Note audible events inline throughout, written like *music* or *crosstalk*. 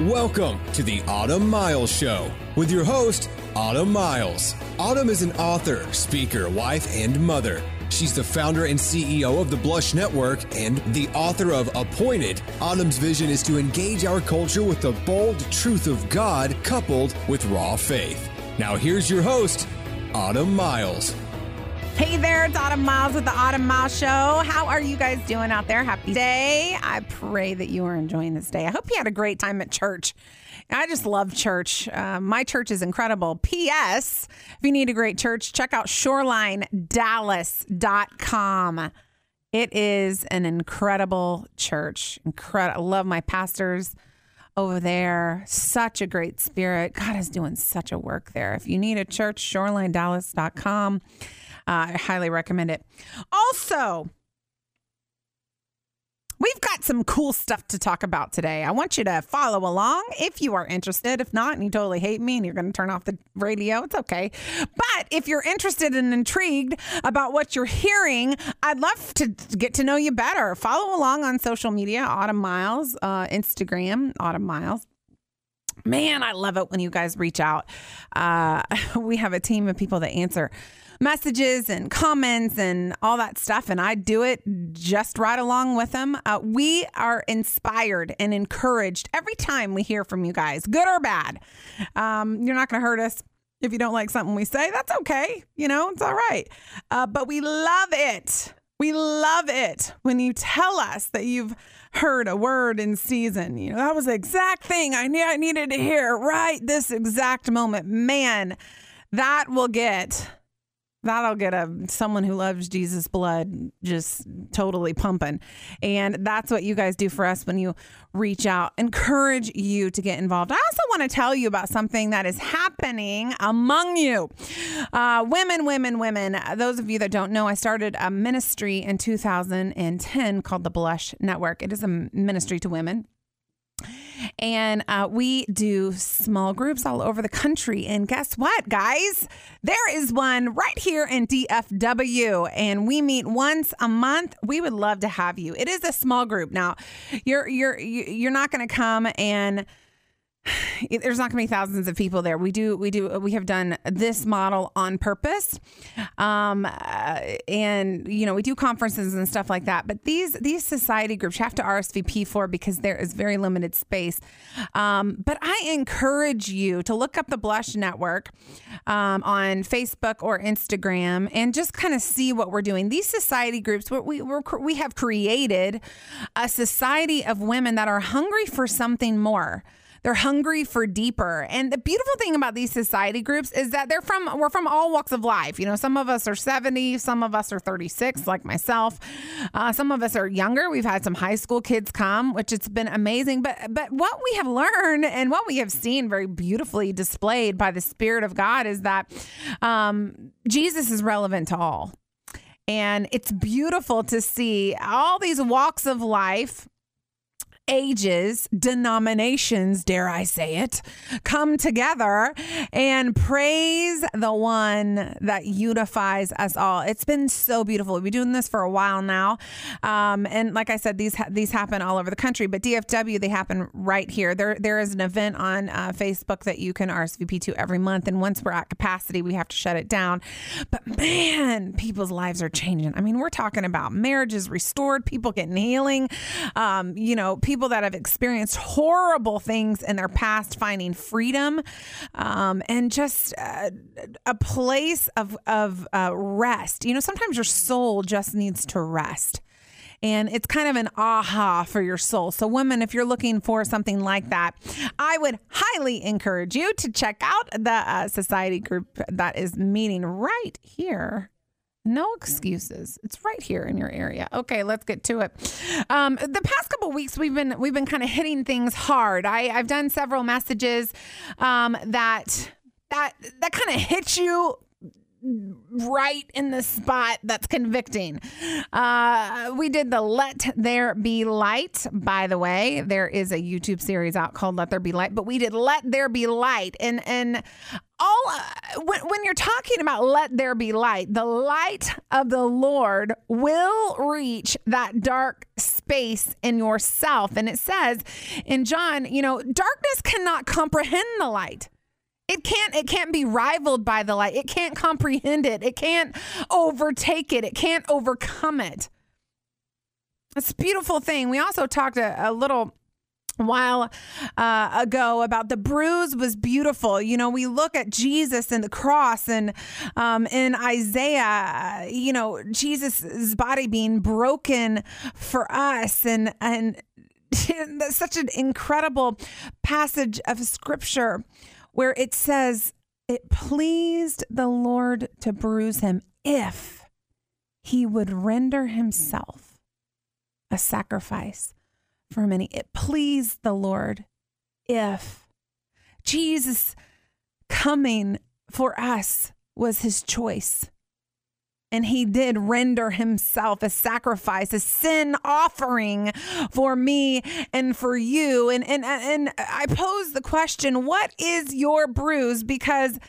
Welcome to the Autumn Miles Show with your host, Autumn Miles. Autumn is an author, speaker, wife, and mother. She's the founder and CEO of the Blush Network and the author of Appointed. Autumn's vision is to engage our culture with the bold truth of God coupled with raw faith. Now, here's your host, Autumn Miles. Hey there, it's Autumn Miles with the Autumn Miles Show. How are you guys doing out there? Happy day. I pray that you are enjoying this day. I hope you had a great time at church. I just love church. Uh, my church is incredible. P.S. If you need a great church, check out shorelinedallas.com. It is an incredible church. Incredible. I love my pastors over there. Such a great spirit. God is doing such a work there. If you need a church, shorelinedallas.com. Uh, I highly recommend it. Also, We've got some cool stuff to talk about today. I want you to follow along if you are interested. If not, and you totally hate me and you're going to turn off the radio, it's okay. But if you're interested and intrigued about what you're hearing, I'd love to get to know you better. Follow along on social media, Autumn Miles, uh, Instagram, Autumn Miles. Man, I love it when you guys reach out. Uh, *laughs* we have a team of people that answer messages and comments and all that stuff. And I do it just right along with them. Uh, we are inspired and encouraged every time we hear from you guys, good or bad. Um, you're not going to hurt us. If you don't like something we say, that's okay. You know, it's all right. Uh, but we love it. We love it when you tell us that you've heard a word in season. You know, that was the exact thing I, I needed to hear right this exact moment. Man, that will get that'll get a someone who loves Jesus blood just totally pumping. And that's what you guys do for us when you reach out. Encourage you to get involved. I also want to tell you about something that is happening among you. Uh, women, women, women. Those of you that don't know, I started a ministry in 2010 called the Blush Network. It is a ministry to women and uh, we do small groups all over the country. And guess what, guys? There is one right here in DFW, and we meet once a month. We would love to have you. It is a small group. Now, you're you're you're not going to come and *sighs* there's not going to be thousands of people there. We do, we do, we have done this model on purpose, um, uh, and you know we do conferences and stuff like that. But these these society groups you have to RSVP for because there is very limited space. Um, but I encourage you to look up the Blush Network um, on Facebook or Instagram and just kind of see what we're doing. These society groups, we we we have created a society of women that are hungry for something more. They're hungry for deeper. And the beautiful thing about these society groups is that they're from we're from all walks of life. You know, some of us are 70, some of us are 36, like myself. Uh, some of us are younger. We've had some high school kids come, which it's been amazing. But but what we have learned and what we have seen very beautifully displayed by the Spirit of God is that um, Jesus is relevant to all. And it's beautiful to see all these walks of life ages, denominations, dare I say it, come together and praise the one that unifies us all. It's been so beautiful. We've been doing this for a while now. Um, and like I said, these, ha- these happen all over the country, but DFW, they happen right here. There, there is an event on uh, Facebook that you can RSVP to every month. And once we're at capacity, we have to shut it down. But man, people's lives are changing. I mean, we're talking about marriages restored, people getting healing, um, you know, people people that have experienced horrible things in their past finding freedom um, and just uh, a place of, of uh, rest. You know, sometimes your soul just needs to rest and it's kind of an aha for your soul. So, women, if you're looking for something like that, I would highly encourage you to check out the uh, society group that is meeting right here no excuses. It's right here in your area. Okay, let's get to it. Um, the past couple weeks, we've been we've been kind of hitting things hard. I, I've done several messages um, that that that kind of hit you right in the spot that's convicting. Uh, we did the Let There Be Light, by the way. There is a YouTube series out called Let There Be Light, but we did Let There Be Light. And and all uh, when, when you're talking about let there be light, the light of the Lord will reach that dark space in yourself. And it says in John, you know, darkness cannot comprehend the light. It can't it can't be rivaled by the light. It can't comprehend it. It can't overtake it. It can't overcome it. It's a beautiful thing. We also talked a, a little while uh, ago about the bruise was beautiful. You know, we look at Jesus and the cross, and um, in Isaiah, you know, Jesus' body being broken for us, and and *laughs* that's such an incredible passage of scripture where it says, It pleased the Lord to bruise him if he would render himself a sacrifice for many. It pleased the Lord if Jesus coming for us was his choice and he did render himself a sacrifice, a sin offering for me and for you. And and and I pose the question, what is your bruise? Because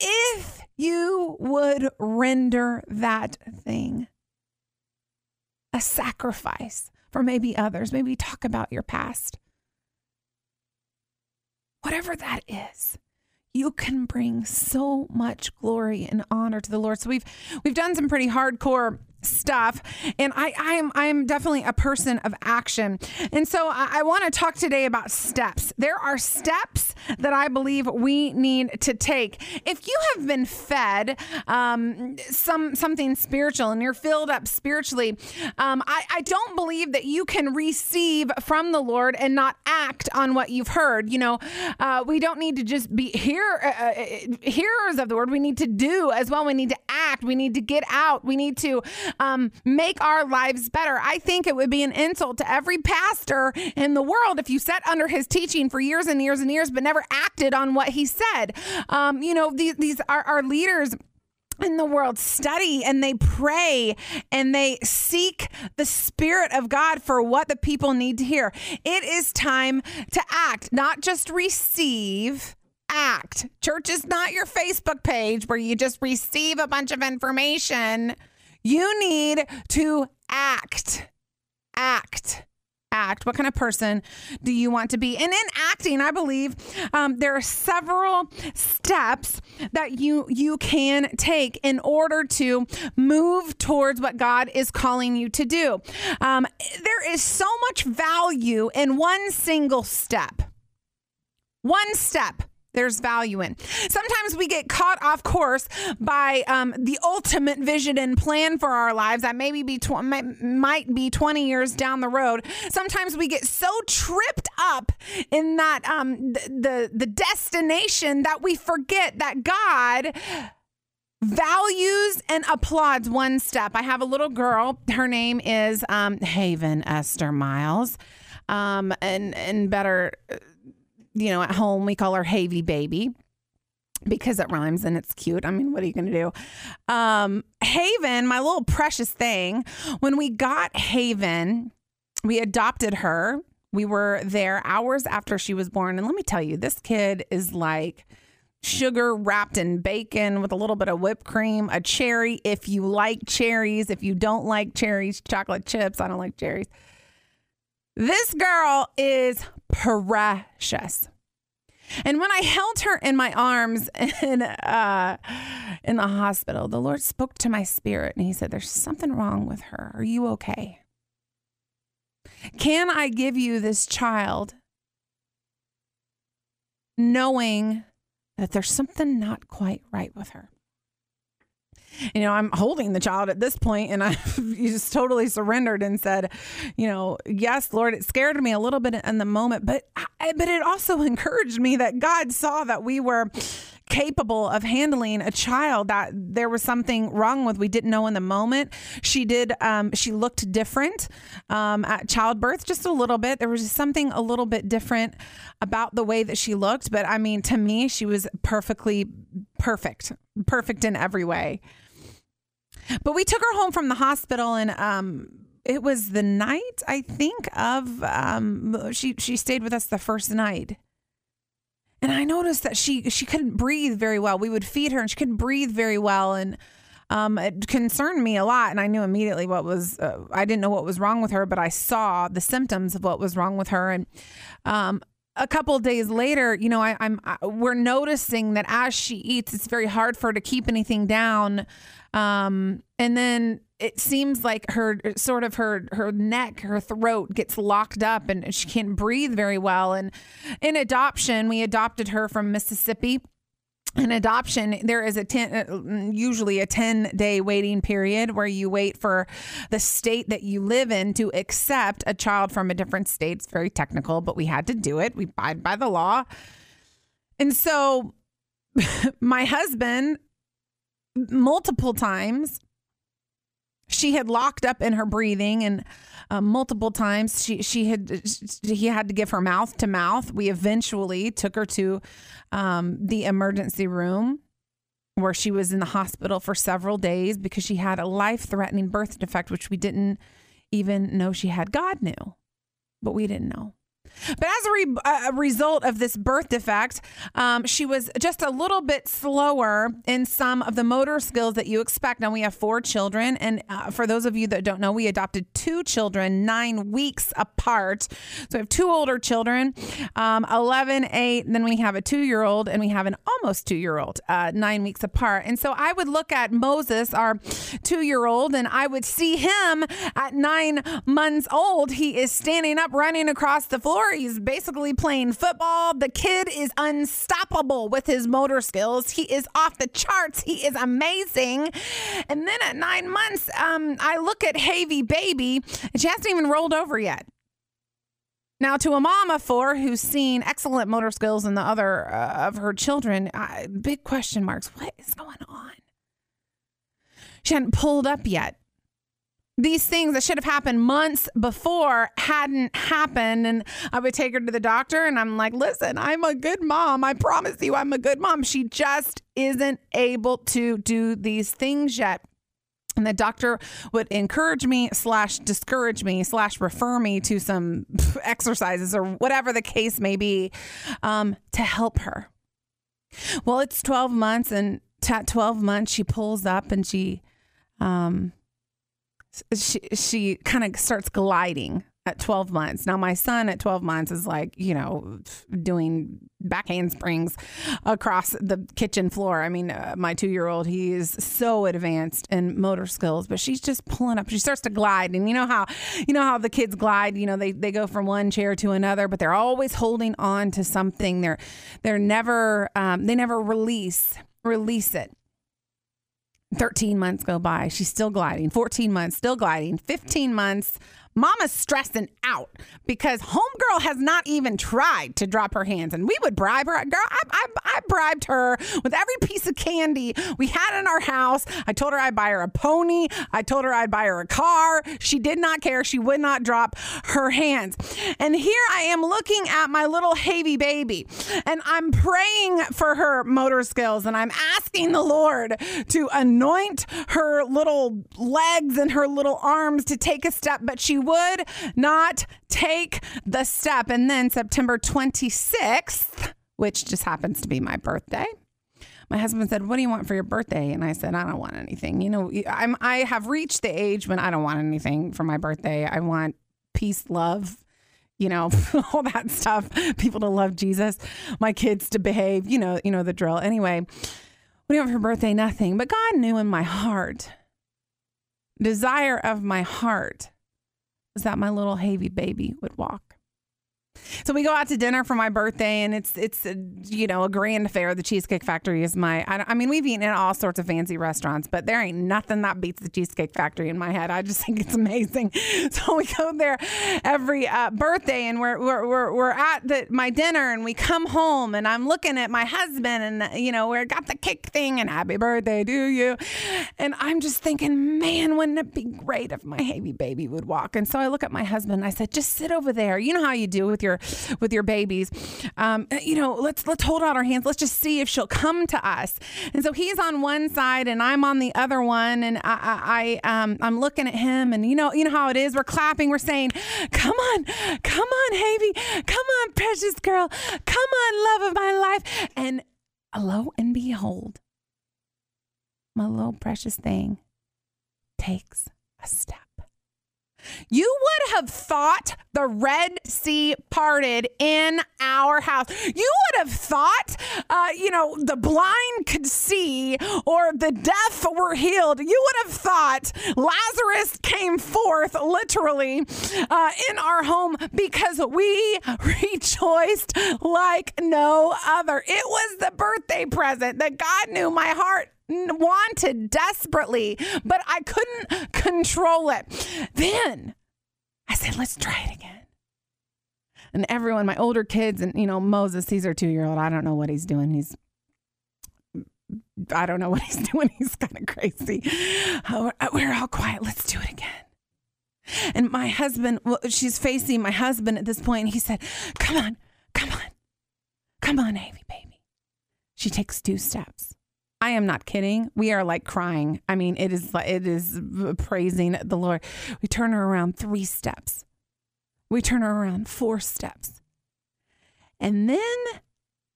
if you would render that thing a sacrifice for maybe others, maybe talk about your past. Whatever that is, you can bring so much glory and honor to the Lord. So we've we've done some pretty hardcore stuff. And i i am i am definitely a person of action. And so i, I want to talk today about steps. There are steps that i believe we need to take. If you have been fed um, some something spiritual and you're filled up spiritually um, I, I don't believe that you can receive from the lord and not act on what you've heard. You know uh, we don't need to just be hear, uh, uh hearers of the word. We need to do as well. We need to act. We need to get out. We need to um, make our lives better. I think it would be an insult to every pastor in the world if you sat under his teaching for years and years and years, but never acted on what he said. Um, you know, these, these are our leaders in the world study and they pray and they seek the spirit of God for what the people need to hear. It is time to act, not just receive. Act. Church is not your Facebook page where you just receive a bunch of information. You need to act. Act act. What kind of person do you want to be? And in acting i believe um, there are several steps that you you can take in order to move towards what god is calling you to do. Um, there is so much value in one single step. One step there's value in. Sometimes we get caught off course by um, the ultimate vision and plan for our lives that maybe be tw- might be 20 years down the road. Sometimes we get so tripped up in that um, the the destination that we forget that God values and applauds one step. I have a little girl. Her name is um, Haven Esther Miles, um, and and better you know, at home we call her Havy Baby because it rhymes and it's cute. I mean, what are you going to do? Um, Haven, my little precious thing, when we got Haven, we adopted her. We were there hours after she was born. And let me tell you, this kid is like sugar wrapped in bacon with a little bit of whipped cream, a cherry if you like cherries. If you don't like cherries, chocolate chips. I don't like cherries. This girl is precious. And when I held her in my arms *laughs* in, uh, in the hospital, the Lord spoke to my spirit and He said, There's something wrong with her. Are you okay? Can I give you this child knowing that there's something not quite right with her? You know, I'm holding the child at this point, and *laughs* I just totally surrendered and said, you know, yes, Lord, it scared me a little bit in the moment, but I, but it also *laughs* encouraged me that God saw that we were capable of handling a child that there was something wrong with we didn't know in the moment. She did um, she looked different um, at childbirth just a little bit. There was something a little bit different about the way that she looked but i mean to me she was perfectly perfect perfect in every way but we took her home from the hospital and um, it was the night I think of um, she she stayed with us the first night. and I noticed that she she couldn't breathe very well. We would feed her, and she couldn't breathe very well, and um, it concerned me a lot. And I knew immediately what was. Uh, I didn't know what was wrong with her, but I saw the symptoms of what was wrong with her, and um, a couple days later, you know, I, am we're noticing that as she eats, it's very hard for her to keep anything down. Um, and then it seems like her sort of her her neck, her throat gets locked up, and she can't breathe very well. And in adoption, we adopted her from Mississippi in adoption there is a 10 uh, usually a 10 day waiting period where you wait for the state that you live in to accept a child from a different state. It's very technical but we had to do it. We abide by the law. And so *laughs* my husband multiple times she had locked up in her breathing and uh, multiple times. She she had he had to give her mouth to mouth. We eventually took her to um, the emergency room where she was in the hospital for several days because she had a life-threatening birth defect which we didn't even know she had. God knew but we didn't know but as a, re- a result of this birth defect, um, she was just a little bit slower in some of the motor skills that you expect. Now, we have four children. And uh, for those of you that don't know, we adopted two children nine weeks apart. So we have two older children, um, 11, 8, then we have a two year old, and we have an almost two year old, uh, nine weeks apart. And so I would look at Moses, our two year old, and I would see him at nine months old. He is standing up, running across the floor He's basically playing football. The kid is unstoppable with his motor skills. He is off the charts. He is amazing. And then at nine months, um, I look at Havy Baby, and she hasn't even rolled over yet. Now, to a mom of four who's seen excellent motor skills in the other uh, of her children, uh, big question marks. What is going on? She hadn't pulled up yet these things that should have happened months before hadn't happened. And I would take her to the doctor and I'm like, listen, I'm a good mom. I promise you, I'm a good mom. She just isn't able to do these things yet. And the doctor would encourage me, slash, discourage me, slash, refer me to some *laughs* exercises or whatever the case may be um, to help her. Well, it's 12 months, and at 12 months, she pulls up and she, um, she she kind of starts gliding at 12 months. Now, my son at 12 months is like, you know, doing back handsprings across the kitchen floor. I mean, uh, my two year old, he is so advanced in motor skills, but she's just pulling up. She starts to glide. And you know how, you know how the kids glide, you know, they, they go from one chair to another, but they're always holding on to something. They're, they're never, um, they never release, release it. 13 months go by. She's still gliding. 14 months, still gliding. 15 months, Mama's stressing out because homegirl has not even tried to drop her hands. And we would bribe her. Girl, I, I, I, bribed her with every piece of candy we had in our house. I told her I'd buy her a pony. I told her I'd buy her a car. She did not care. She would not drop her hands. And here I am looking at my little Havy baby and I'm praying for her motor skills and I'm asking the Lord to anoint her little legs and her little arms to take a step, but she would not take the step. And then September 26th, which just happens to be my birthday, my husband said, "What do you want for your birthday?" And I said, "I don't want anything. You know, I'm I have reached the age when I don't want anything for my birthday. I want peace, love, you know, *laughs* all that stuff. People to love Jesus, my kids to behave. You know, you know the drill. Anyway, what do you want for birthday? Nothing. But God knew in my heart, desire of my heart, was that my little Havy baby would walk. So we go out to dinner for my birthday, and it's it's a, you know a grand affair. The Cheesecake Factory is my. I, I, mean, we've eaten at all sorts of fancy restaurants, but there ain't nothing that beats the Cheesecake Factory in my head. I just *laughs* think it's amazing. So we go there every uh, birthday, and we're we're we're, we're at the, my dinner, and we come home, and I'm looking at my husband, and you know we're got the cake thing, and happy birthday to you, and I'm just thinking, man, wouldn't it be great if my Havy baby would walk? And so I look at my husband, and I said, just sit over there. You know how you do with your with your babies. Um, you know, let's let's hold out our hands. Let's just see if she'll come to us. And so he's on one side and I'm on the other one, and I, I I um, I'm looking at him, and you know, you know how it is. We're clapping. We're saying, "Come on, come on, Havy, come on, precious girl. Come on, love of my life. And lo and behold, my little precious thing takes a step. You would have thought the Red Sea parted in our house. You would have thought, uh, you know, the blind could see or the deaf were healed. You would have thought Lazarus came forth literally uh, in our home because we *laughs* rejoiced like no other. It was the birthday present that God knew my heart wanted desperately, but I couldn't control it. Then I said, let's try it again. And everyone, my older kids, and you know, Moses, he's our two year old. I don't know what he's doing. He's I don't know what he's *laughs* doing. He's kind of crazy. Uh, uh, we're all quiet. Let's do it again. And my husband, well, she's facing my husband at this point, he said, Come on, come on, come on, Havy, baby. She takes two steps. I am not kidding. We are like crying. I mean, it is it is praising the Lord. We turn her around three steps. We turn her around four steps. And then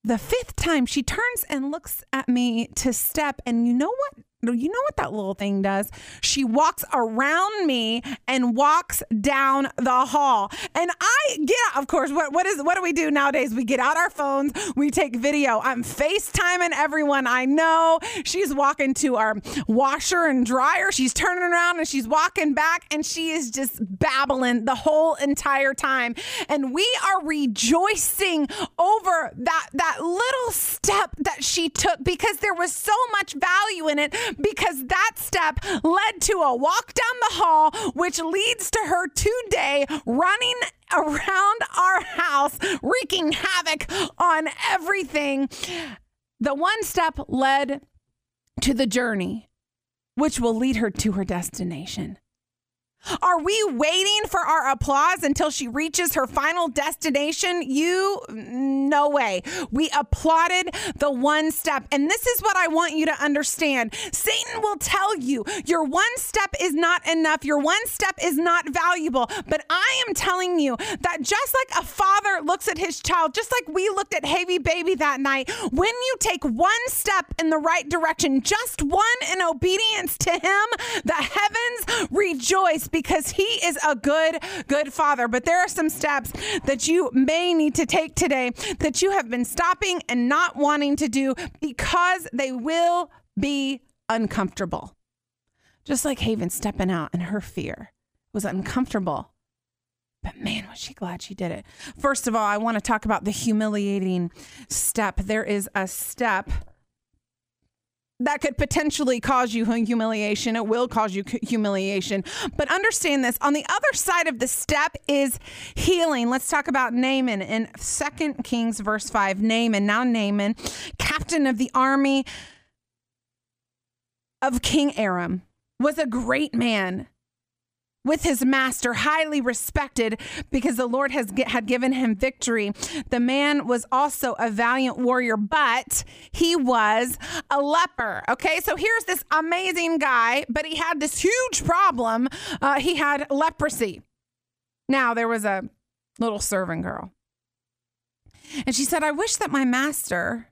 the fifth time she turns and looks at me to step and you know what you know what that little thing does? She walks around me and walks down the hall. And I get out, of course, what, what is what do we do nowadays? We get out our phones, we take video. I'm FaceTiming everyone I know. She's walking to our washer and dryer. She's turning around and she's walking back and she is just babbling the whole entire time. And we are rejoicing over that that little step that she took because there was so much value in it because that step led to a walk down the hall, which leads to her today running around our house, wreaking havoc on everything. The one step led to the journey, which will lead her to her destination. Are we waiting for our applause until she reaches her final destination? You, no way. We applauded the one step. And this is what I want you to understand Satan will tell you your one step is not enough, your one step is not valuable. But I am telling you that just like a father looks at his child, just like we looked at Havy Baby that night, when you take one step in the right direction, just one in obedience to him, the heavens rejoice because he is a good, good father. But there are some steps that you may need to take today that you have been stopping and not wanting to do because they will be uncomfortable. Just like Haven stepping out in her fear was uncomfortable. But man, was she glad she did it. First of all, I want to talk about the humiliating step. There is a step that could potentially cause you humiliation. It will cause you humiliation. But understand this on the other side of the step is healing. Let's talk about Naaman in Second Kings, verse 5. Naaman, now Naaman, captain of the army of King Aram, was a great man with his master, highly respected because the Lord has had given him victory. The man was also a valiant warrior, but he was a leper. Okay, so here's this amazing guy, but he had this huge problem. Uh, he had leprosy. Now there was a little servant girl, and she said, "I wish that my master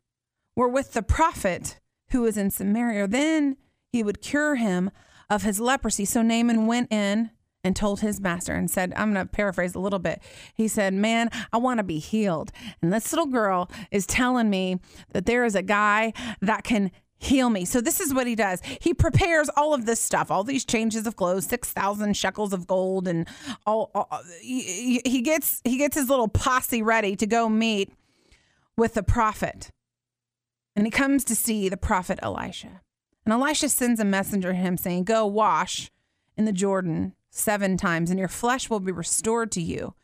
were with the prophet who was in Samaria. Then he would cure him." of his leprosy. So Naaman went in and told his master and said, I'm going to paraphrase a little bit. He said, Man, I want to be healed. And this little girl is telling me that there is a guy that can heal me. So this is what he does. He prepares all of this stuff, all these changes of clothes, 6,000 shekels of gold and all, all he, he gets he gets his little posse ready to go meet with the prophet. And he comes to see the prophet Elisha. And Elisha sends a messenger to him saying, "Go wash in the Jordan seven times, and your flesh will be restored to you,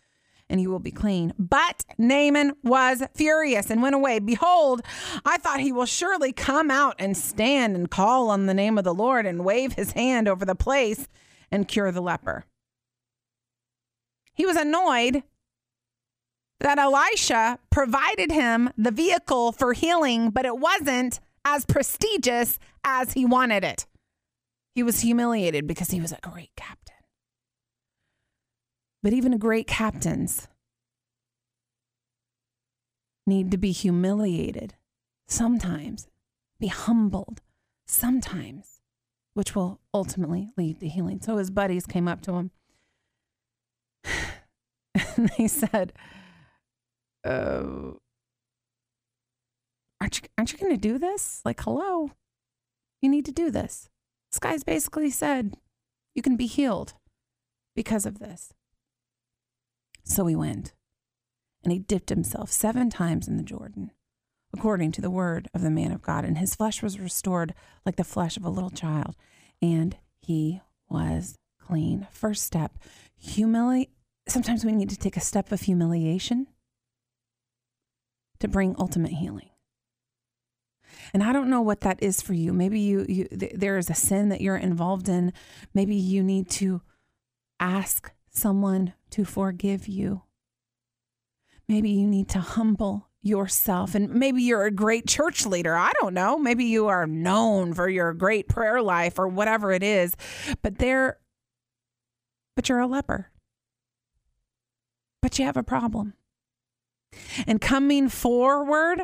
and you will be clean. But Naaman was furious and went away. Behold, I thought he will surely come out and stand and call on the name of the Lord and wave his hand over the place and cure the leper. He was annoyed that Elisha provided him the vehicle for healing, but it wasn't as prestigious as he wanted it. He was humiliated because he was a great captain. But even great captains need to be humiliated sometimes, be humbled sometimes, which will ultimately lead to healing. So his buddies came up to him and *laughs* they said, uh, aren't you, aren't you going to do this? Like, hello, you need to do this. This guy's basically said, you can be healed because of this. So he went and he dipped himself seven times in the Jordan, according to the word of the man of God. And his flesh was restored like the flesh of a little child. And he was clean. First step, humility. Sometimes we need to take a step of humiliation to bring ultimate healing. And I don't know what that is for you. Maybe you, you th- there is a sin that you're involved in. Maybe you need to ask someone to forgive you. Maybe you need to humble yourself. And maybe you're a great church leader. I don't know. Maybe you are known for your great prayer life or whatever it is. But there, but you're a leper. But you have a problem. And coming forward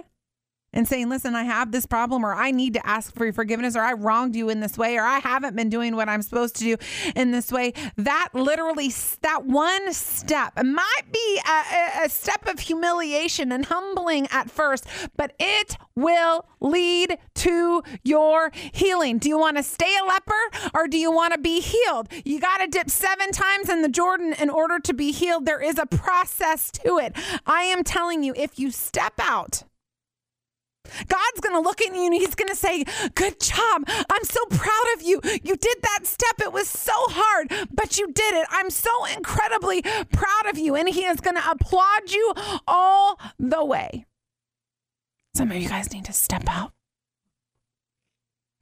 and saying, listen, I have this problem, or I need to ask for your forgiveness, or I wronged you in this way, or I haven't been doing what I'm supposed to do in this way. That literally, that one step might be a, a step of humiliation and humbling at first, but it will lead to your healing. Do you want to stay a leper or do you want to be healed? You got to dip seven times in the Jordan in order to be healed. There is a process to it. I am telling you, if you step out, God's going to look at you and he's going to say, Good job. I'm so proud of you. You did that step. It was so hard, but you did it. I'm so incredibly proud of you. And he is going to applaud you all the way. Some of you guys need to step out.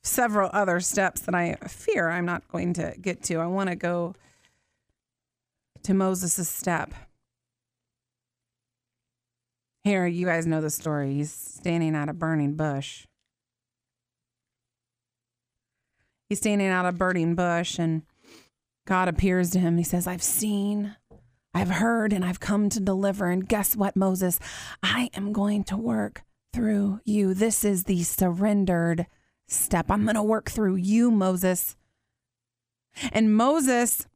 Several other steps that I fear I'm not going to get to. I want to go to Moses' step. Here, you guys know the story. He's standing at a burning bush. He's standing out a burning bush, and God appears to him. He says, I've seen, I've heard, and I've come to deliver. And guess what, Moses? I am going to work through you. This is the surrendered step. I'm going to work through you, Moses. And Moses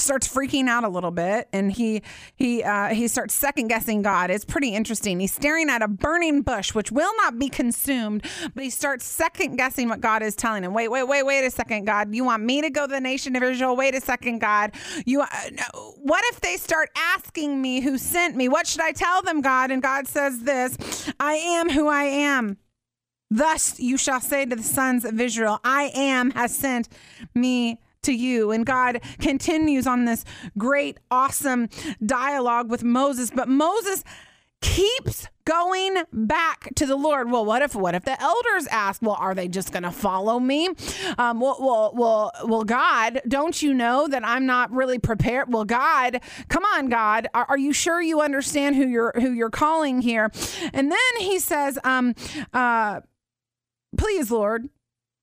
starts freaking out a little bit and he he uh, he starts second guessing God. It's pretty interesting. He's staring at a burning bush which will not be consumed, but he starts second guessing what God is telling him. Wait, wait, wait, wait a second, God. You want me to go to the nation of Israel? Wait a second, God. You uh, what if they start asking me who sent me? What should I tell them, God? And God says this, I am who I am. Thus you shall say to the sons of Israel, I am has sent me to you. And God continues on this great, awesome dialogue with Moses. But Moses keeps going back to the Lord. Well, what if what if the elders ask? Well, are they just going to follow me? Um, well, well, well, well, God, don't you know that I'm not really prepared? Well, God, come on, God, are, are you sure you understand who you're who you're calling here? And then he says, um, uh, please, Lord,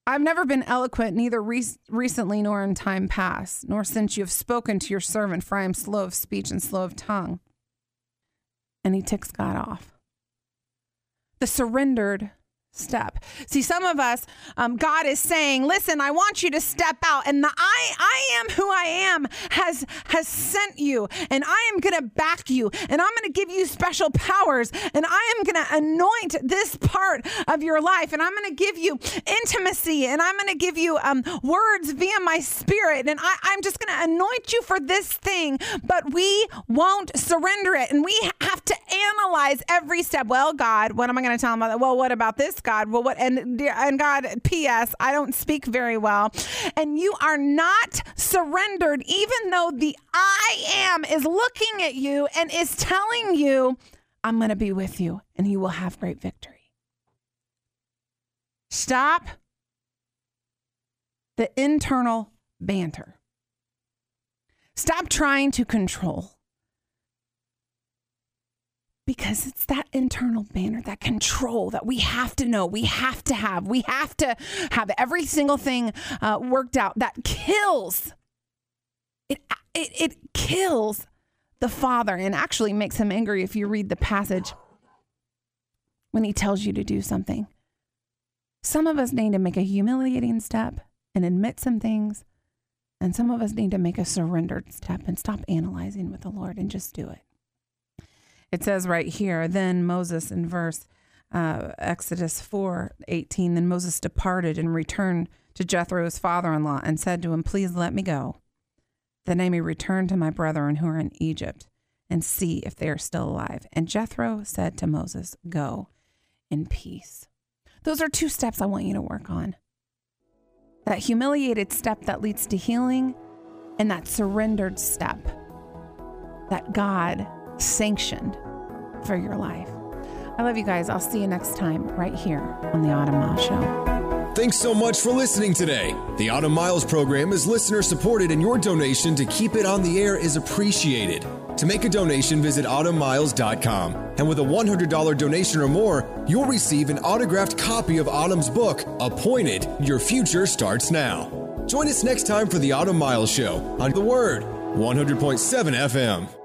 I've never been eloquent, neither re- recently nor in time past, nor since you have spoken to your servant, for I am slow of speech and slow of tongue. And he ticks God off. The surrendered step. See, some of us, um, God is saying, "Listen, I want you to step out, and the I, I am who I am has has sent you, and I am going to back you, and I'm going to give you special powers, and I am going to anoint this part of your life, and I'm going to give you intimacy, and I'm going to give you um, words via my spirit, and I, I'm just going to anoint you for this thing, but we won't surrender it, and we have to analyze every step. Well, God, what am I going to tell him about that? Well, what about this? God, well, what, and, dear and God, P.S., I don't speak very well. And you are not surrendered, even though the I am is looking at you and is telling you, I'm going to be with you and you will have great victory. Stop the internal banter. Stop trying to control because it's that internal banner, that control that we have to know, we have to have, we have to have every single thing uh, worked out that kills. It, it, it kills the father and actually makes him angry if you read the passage when he tells you to do something. Some of us need to make a humiliating step and admit some things, and some of us need to make a surrendered step and stop analyzing with the Lord and just do it. It says right here, then Moses in verse uh, Exodus 4 18, then Moses departed and returned to Jethro, his father in law, and said to him, Please let me go, Then I may return to my brethren who are in Egypt and see if they are still alive. And Jethro said to Moses, Go in peace. Those are two steps I want you to work on that humiliated step that leads to healing, and that surrendered step that God sanctioned for your life. I love you guys. I'll see you next time right here on the Autumn Miles Show. Thanks so much for listening today. The Autumn Miles program is listener supported, and your donation to keep it on the air is appreciated. To make a donation, visit autumnmiles.com. And with a $100 donation or more, you'll receive an autographed copy of Autumn's book, Appointed Your Future Starts Now. Join us next time for the Autumn Miles Show on The Word, 100.7 FM.